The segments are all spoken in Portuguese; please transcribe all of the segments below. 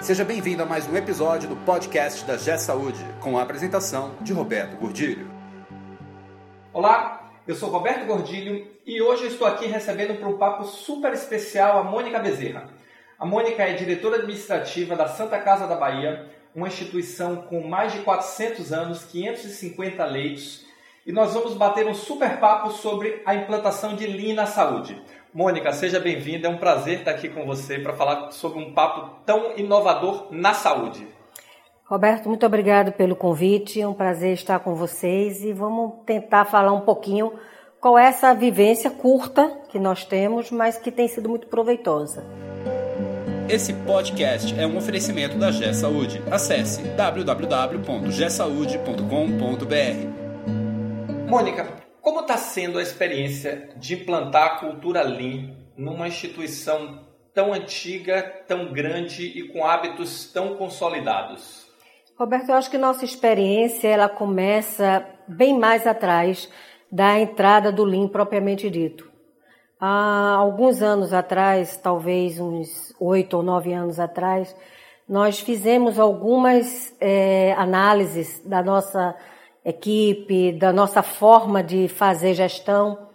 Seja bem-vindo a mais um episódio do podcast da G Saúde, com a apresentação de Roberto Gordilho. Olá, eu sou Roberto Gordilho e hoje eu estou aqui recebendo para um papo super especial a Mônica Bezerra. A Mônica é diretora administrativa da Santa Casa da Bahia, uma instituição com mais de 400 anos, 550 leitos, e nós vamos bater um super papo sobre a implantação de Lean na saúde. Mônica, seja bem-vinda. É um prazer estar aqui com você para falar sobre um papo tão inovador na saúde. Roberto, muito obrigado pelo convite. É um prazer estar com vocês e vamos tentar falar um pouquinho qual é essa vivência curta que nós temos, mas que tem sido muito proveitosa. Esse podcast é um oferecimento da G Saúde. Acesse www.gsaude.com.br. Mônica, como está sendo a experiência de implantar a cultura Lean numa instituição tão antiga, tão grande e com hábitos tão consolidados? Roberto, eu acho que nossa experiência ela começa bem mais atrás da entrada do Lean propriamente dito. Há alguns anos atrás, talvez uns oito ou nove anos atrás, nós fizemos algumas é, análises da nossa equipe, da nossa forma de fazer gestão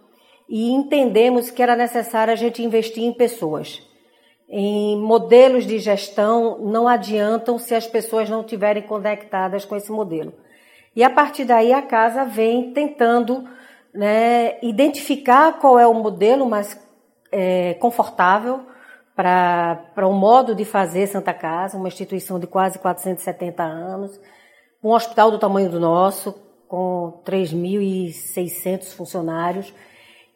e entendemos que era necessário a gente investir em pessoas. Em modelos de gestão não adiantam se as pessoas não estiverem conectadas com esse modelo. E a partir daí a casa vem tentando né, identificar qual é o modelo mais é, confortável para o um modo de fazer Santa Casa, uma instituição de quase 470 anos, um hospital do tamanho do nosso, com 3.600 funcionários.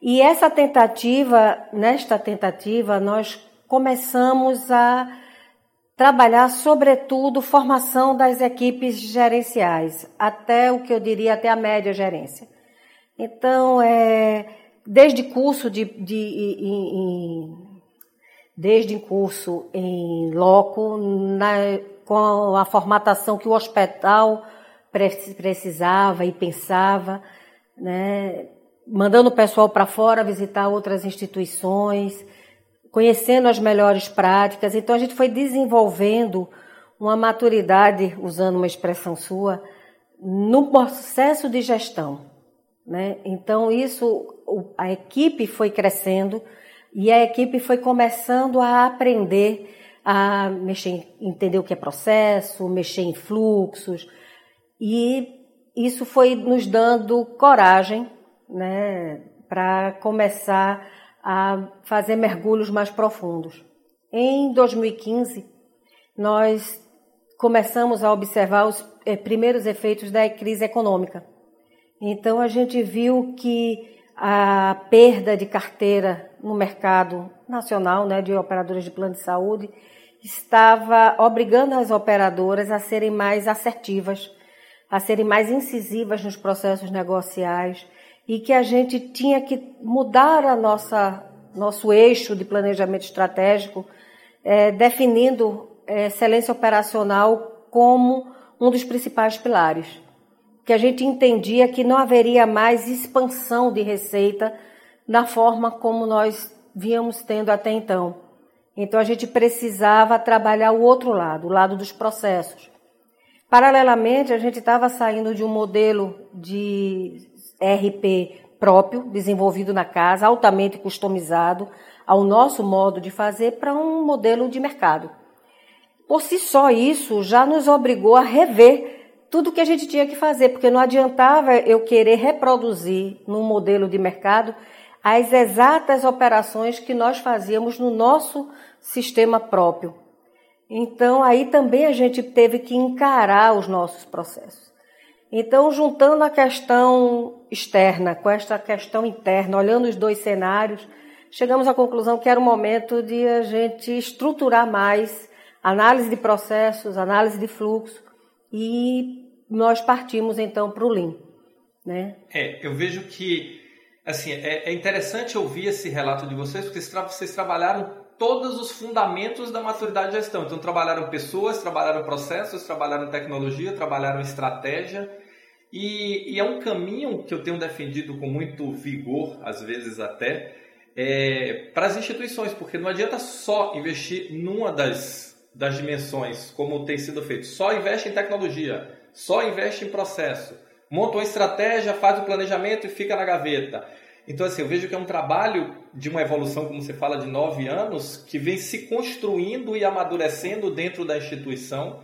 E essa tentativa, nesta tentativa, nós começamos a trabalhar, sobretudo, formação das equipes gerenciais, até o que eu diria, até a média gerência. Então, é, desde curso de, de em, em, desde curso em loco, na, com a formatação que o hospital precisava e pensava, né? mandando o pessoal para fora visitar outras instituições, conhecendo as melhores práticas. Então a gente foi desenvolvendo uma maturidade, usando uma expressão sua, no processo de gestão. Né? Então isso, a equipe foi crescendo e a equipe foi começando a aprender a mexer, entender o que é processo, mexer em fluxos, e isso foi nos dando coragem né, para começar a fazer mergulhos mais profundos. Em 2015, nós começamos a observar os eh, primeiros efeitos da crise econômica. Então, a gente viu que a perda de carteira no mercado nacional né, de operadoras de plano de saúde estava obrigando as operadoras a serem mais assertivas a serem mais incisivas nos processos negociais e que a gente tinha que mudar a nossa nosso eixo de planejamento estratégico, é, definindo é, excelência operacional como um dos principais pilares. Que a gente entendia que não haveria mais expansão de receita na forma como nós víamos tendo até então. Então a gente precisava trabalhar o outro lado, o lado dos processos. Paralelamente, a gente estava saindo de um modelo de RP próprio, desenvolvido na casa, altamente customizado ao nosso modo de fazer, para um modelo de mercado. Por si só, isso já nos obrigou a rever tudo que a gente tinha que fazer, porque não adiantava eu querer reproduzir num modelo de mercado as exatas operações que nós fazíamos no nosso sistema próprio. Então, aí também a gente teve que encarar os nossos processos. Então, juntando a questão externa com esta questão interna, olhando os dois cenários, chegamos à conclusão que era o momento de a gente estruturar mais análise de processos, análise de fluxo, e nós partimos então para o Lean. Né? É, eu vejo que assim, é, é interessante ouvir esse relato de vocês, porque vocês trabalharam todos os fundamentos da maturidade de gestão. Então, trabalharam pessoas, trabalharam processos, trabalharam tecnologia, trabalharam estratégia. E, e, é um caminho que eu tenho defendido com muito vigor, às vezes até, é, para as instituições, porque não adianta só investir numa das, das dimensões, como tem sido feito. Só investe em tecnologia, só investe em processo, monta uma estratégia, faz o planejamento e fica na gaveta. Então, assim, eu vejo que é um trabalho de uma evolução, como você fala, de nove anos, que vem se construindo e amadurecendo dentro da instituição.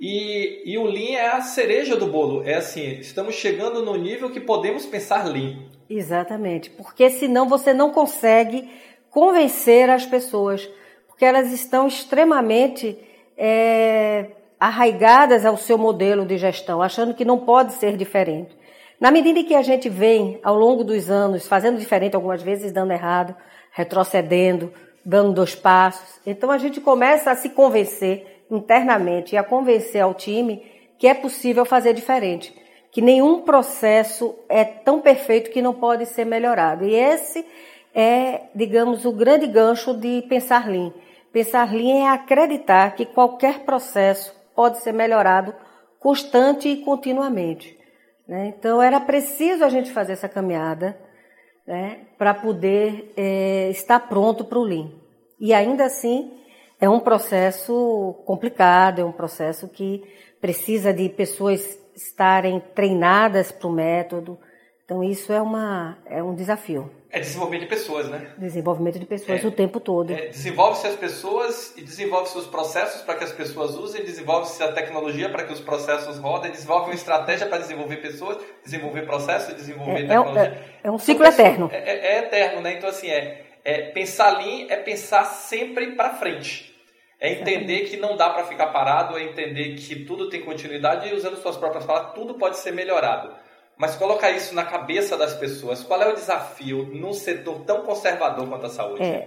E, e o Lean é a cereja do bolo. É assim, estamos chegando no nível que podemos pensar Lean. Exatamente, porque senão você não consegue convencer as pessoas, porque elas estão extremamente é, arraigadas ao seu modelo de gestão, achando que não pode ser diferente. Na medida em que a gente vem, ao longo dos anos, fazendo diferente, algumas vezes dando errado, retrocedendo, dando dois passos, então a gente começa a se convencer internamente e a convencer ao time que é possível fazer diferente, que nenhum processo é tão perfeito que não pode ser melhorado. E esse é, digamos, o grande gancho de pensar Lean. Pensar Lean é acreditar que qualquer processo pode ser melhorado constante e continuamente. Né? Então, era preciso a gente fazer essa caminhada né, para poder é, estar pronto para o Lean. E ainda assim, é um processo complicado, é um processo que precisa de pessoas estarem treinadas para o método. Então, isso é, uma, é um desafio. É desenvolvimento de pessoas, né? Desenvolvimento de pessoas é, o tempo todo. É, desenvolve-se as pessoas e desenvolve-se os processos para que as pessoas usem, desenvolve-se a tecnologia para que os processos rodem, desenvolve uma estratégia para desenvolver pessoas, desenvolver processos, desenvolver é, é tecnologia. É, é, um ciclo eterno. É, é, eterno, né? Então, assim, é, é pensar Lean é pensar sempre para frente. É entender que não dá para ficar parado, é entender que tudo tem continuidade e, usando suas próprias palavras, tudo pode ser melhorado. Mas colocar isso na cabeça das pessoas, qual é o desafio num setor tão conservador quanto a saúde? É,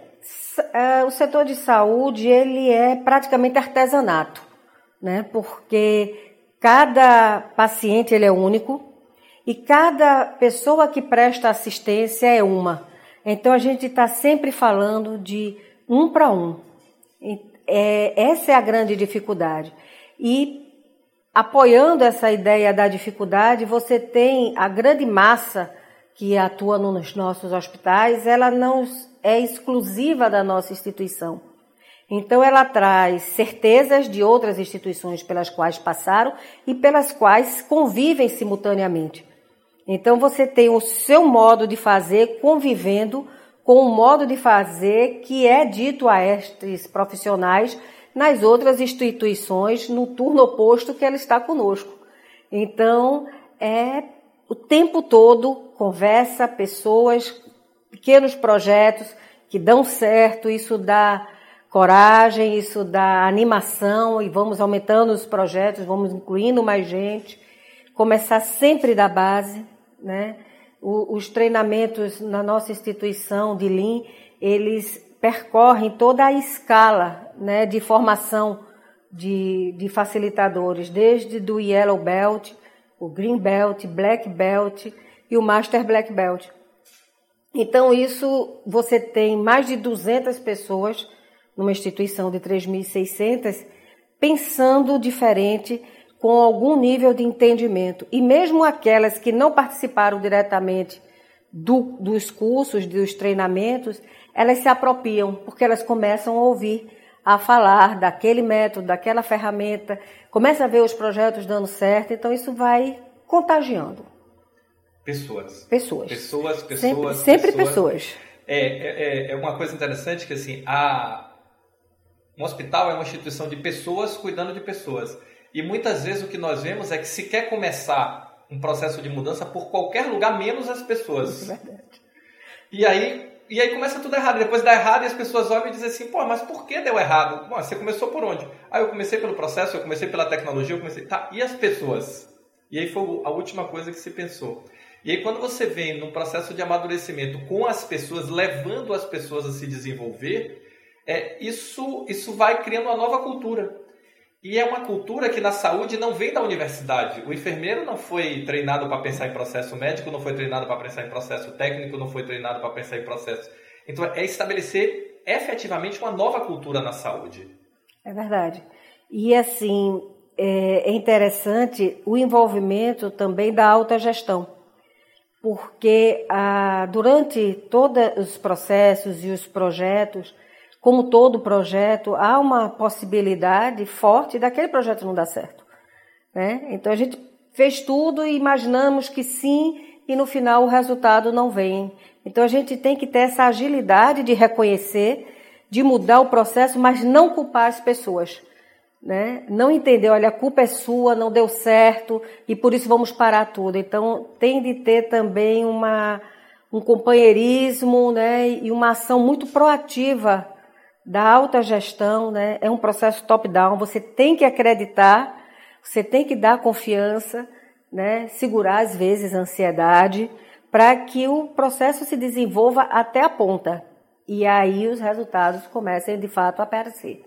é, o setor de saúde ele é praticamente artesanato, né? Porque cada paciente ele é único e cada pessoa que presta assistência é uma. Então a gente está sempre falando de um para um. É, essa é a grande dificuldade. E apoiando essa ideia da dificuldade, você tem a grande massa que atua nos nossos hospitais, ela não é exclusiva da nossa instituição. Então, ela traz certezas de outras instituições pelas quais passaram e pelas quais convivem simultaneamente. Então, você tem o seu modo de fazer convivendo com o modo de fazer que é dito a estes profissionais nas outras instituições no turno oposto que ela está conosco. Então, é o tempo todo conversa, pessoas, pequenos projetos que dão certo, isso dá coragem, isso dá animação e vamos aumentando os projetos, vamos incluindo mais gente. Começar sempre da base, né? os treinamentos na nossa instituição de Lean, eles percorrem toda a escala né, de formação de, de facilitadores, desde do Yellow Belt, o Green Belt, Black Belt e o Master Black Belt. Então, isso você tem mais de 200 pessoas numa instituição de 3.600 pensando diferente, com algum nível de entendimento. E mesmo aquelas que não participaram diretamente do, dos cursos, dos treinamentos, elas se apropriam, porque elas começam a ouvir, a falar daquele método, daquela ferramenta, começa a ver os projetos dando certo, então isso vai contagiando. Pessoas. Pessoas. Pessoas, pessoas. Sempre, sempre pessoas. pessoas. É, é, é uma coisa interessante que assim, a, um hospital é uma instituição de pessoas cuidando de pessoas. E muitas vezes o que nós vemos é que se quer começar um processo de mudança por qualquer lugar, menos as pessoas. É verdade. E aí e aí começa tudo errado. Depois dá errado e as pessoas olham e dizem assim, pô, mas por que deu errado? Bom, você começou por onde? Ah, eu comecei pelo processo, eu comecei pela tecnologia, eu comecei... Tá, e as pessoas? E aí foi a última coisa que se pensou. E aí quando você vem num processo de amadurecimento com as pessoas, levando as pessoas a se desenvolver, é, isso, isso vai criando uma nova cultura. E é uma cultura que na saúde não vem da universidade. O enfermeiro não foi treinado para pensar em processo médico, não foi treinado para pensar em processo técnico, não foi treinado para pensar em processo. Então, é estabelecer efetivamente uma nova cultura na saúde. É verdade. E assim, é, é interessante o envolvimento também da alta gestão, porque ah, durante todos os processos e os projetos, como todo projeto, há uma possibilidade forte daquele projeto não dar certo. Né? Então a gente fez tudo e imaginamos que sim, e no final o resultado não vem. Então a gente tem que ter essa agilidade de reconhecer, de mudar o processo, mas não culpar as pessoas. Né? Não entender, olha, a culpa é sua, não deu certo e por isso vamos parar tudo. Então tem de ter também uma, um companheirismo né? e uma ação muito proativa da alta gestão, né? É um processo top-down. Você tem que acreditar, você tem que dar confiança, né? Segurar às vezes a ansiedade para que o processo se desenvolva até a ponta e aí os resultados comecem de fato a aparecer.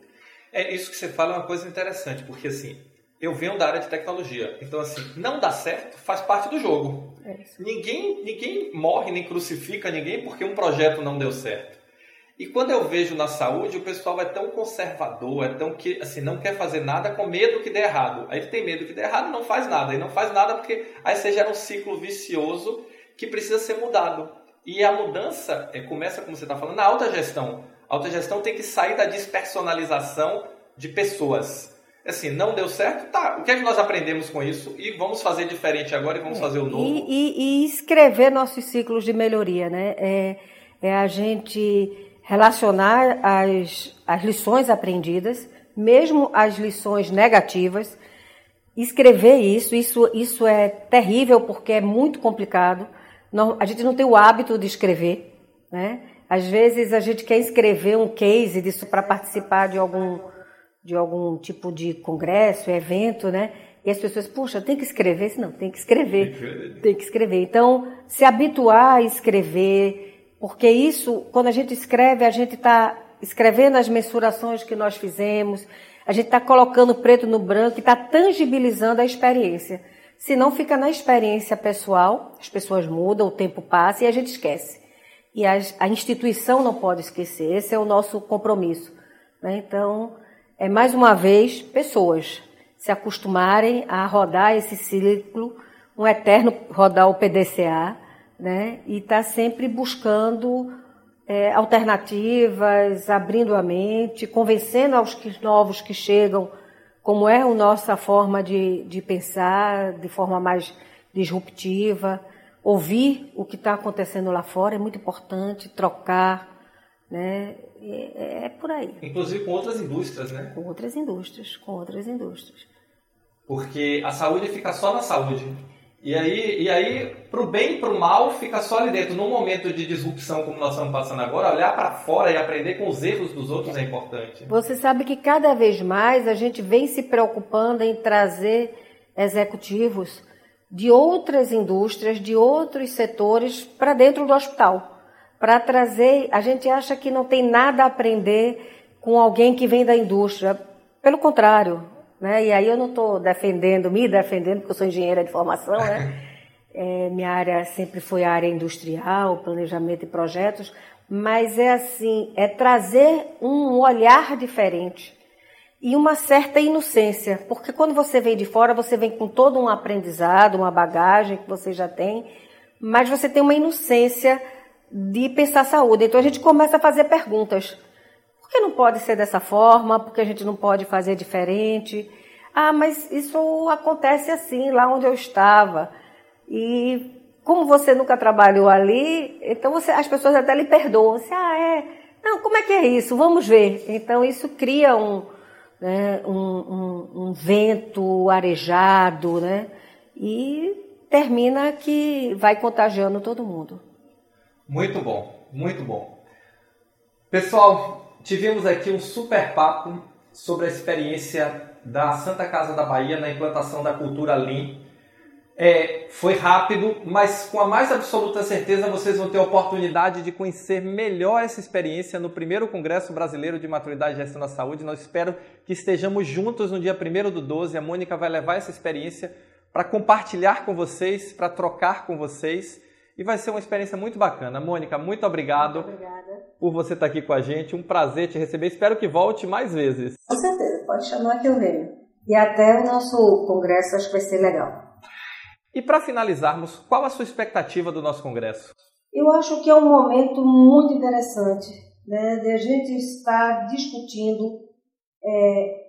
É isso que você fala é uma coisa interessante, porque assim, eu venho da área de tecnologia. Então, assim, não dá certo faz parte do jogo. É ninguém, ninguém morre nem crucifica ninguém porque um projeto não deu certo. E quando eu vejo na saúde, o pessoal é tão conservador, é tão que assim, não quer fazer nada com medo que dê errado. Aí ele tem medo que dê errado, não faz nada. E não faz nada porque aí você gera um ciclo vicioso que precisa ser mudado. E a mudança é, começa, como você está falando, na alta gestão. A alta gestão tem que sair da despersonalização de pessoas. Assim, não deu certo, tá. O que é que nós aprendemos com isso? E vamos fazer diferente agora e vamos é, fazer o novo. E, e, e, escrever nossos ciclos de melhoria, né? É, é a gente relacionar as, as lições aprendidas, mesmo as lições negativas, escrever isso, isso, isso é terrível porque é muito complicado. Não, a gente não tem o hábito de escrever, né? Às vezes a gente quer escrever um case disso para participar de algum, de algum tipo de congresso, evento, né? E as pessoas, puxa, tem que escrever? Não, tem que escrever. Tem que escrever. Então, se habituar a escrever, porque isso, quando a gente escreve, a gente está escrevendo as mensurações que nós fizemos, a gente está colocando preto no branco e está tangibilizando a experiência. Se não fica na experiência pessoal, as pessoas mudam, o tempo passa e a gente esquece. E a, a instituição não pode esquecer, esse é o nosso compromisso. Né? Então, é mais uma vez, pessoas se acostumarem a rodar esse ciclo, um eterno rodar o PDCA, né? E está sempre buscando é, alternativas, abrindo a mente, convencendo aos que, novos que chegam como é a nossa forma de, de pensar, de forma mais disruptiva. Ouvir o que está acontecendo lá fora é muito importante, trocar, né? É, é, por aí. Inclusive com outras indústrias, né? Com outras indústrias, com outras indústrias. Porque a saúde fica só na saúde. E aí, e aí para o bem e para o mal, fica só ali dentro. Num momento de disrupção como nós estamos passando agora, olhar para fora e aprender com os erros dos outros é importante. Você sabe que cada vez mais a gente vem se preocupando em trazer executivos de outras indústrias, de outros setores para dentro do hospital. Para trazer, a gente acha que não tem nada a aprender com alguém que vem da indústria. Pelo contrário, né? E aí eu não estou defendendo, me defendendo, porque eu sou engenheira de formação, né? É, minha área sempre foi a área industrial, planejamento e projetos, mas é assim, é trazer um olhar diferente e uma certa inocência, porque quando você vem de fora, você vem com todo um aprendizado, uma bagagem que você já tem, mas você tem uma inocência de pensar saúde. Então a gente começa a fazer perguntas. Por que não pode ser dessa forma? Por que a gente não pode fazer diferente? Ah, mas isso acontece assim, lá onde eu estava. E como você nunca trabalhou ali, então você, as pessoas até lhe perdoam. Você, ah, é. Não, como é que é isso? Vamos ver. Então isso cria um, né, um, um, um vento arejado, né? E termina que vai contagiando todo mundo. Muito bom, muito bom. Pessoal, Tivemos aqui um super papo sobre a experiência da Santa Casa da Bahia na implantação da cultura Lean. É, foi rápido, mas com a mais absoluta certeza vocês vão ter a oportunidade de conhecer melhor essa experiência no primeiro Congresso Brasileiro de Maturidade e Gestão da Saúde. Nós espero que estejamos juntos no dia 1 do 12. A Mônica vai levar essa experiência para compartilhar com vocês, para trocar com vocês e vai ser uma experiência muito bacana. Mônica, muito obrigado muito por você estar aqui com a gente. Um prazer te receber. Espero que volte mais vezes. Com certeza, pode chamar que eu venho. E até o nosso congresso acho que vai ser legal. E para finalizarmos, qual a sua expectativa do nosso congresso? Eu acho que é um momento muito interessante né, de a gente estar discutindo é,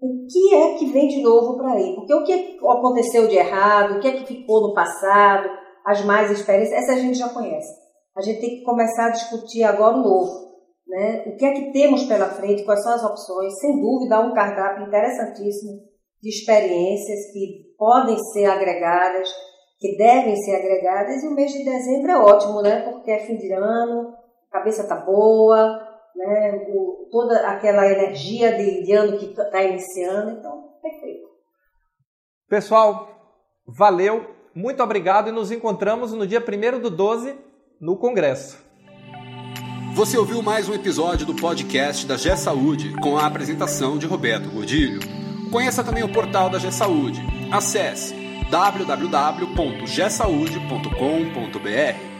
o que é que vem de novo para aí. Porque o que aconteceu de errado, o que é que ficou no passado, as mais experiências, essa a gente já conhece. A gente tem que começar a discutir agora o novo. Né? O que é que temos pela frente, quais são as opções? Sem dúvida, há um cardápio interessantíssimo de experiências que podem ser agregadas, que devem ser agregadas, e o mês de dezembro é ótimo, né? porque é fim de ano, a cabeça está boa, né? O, toda aquela energia de, de ano que está iniciando, então, perfeito. Pessoal, valeu, muito obrigado e nos encontramos no dia 1 do 12 no Congresso. Você ouviu mais um episódio do podcast da G Saúde com a apresentação de Roberto Godilho. Conheça também o portal da G Saúde. Acesse www.gsaude.com.br.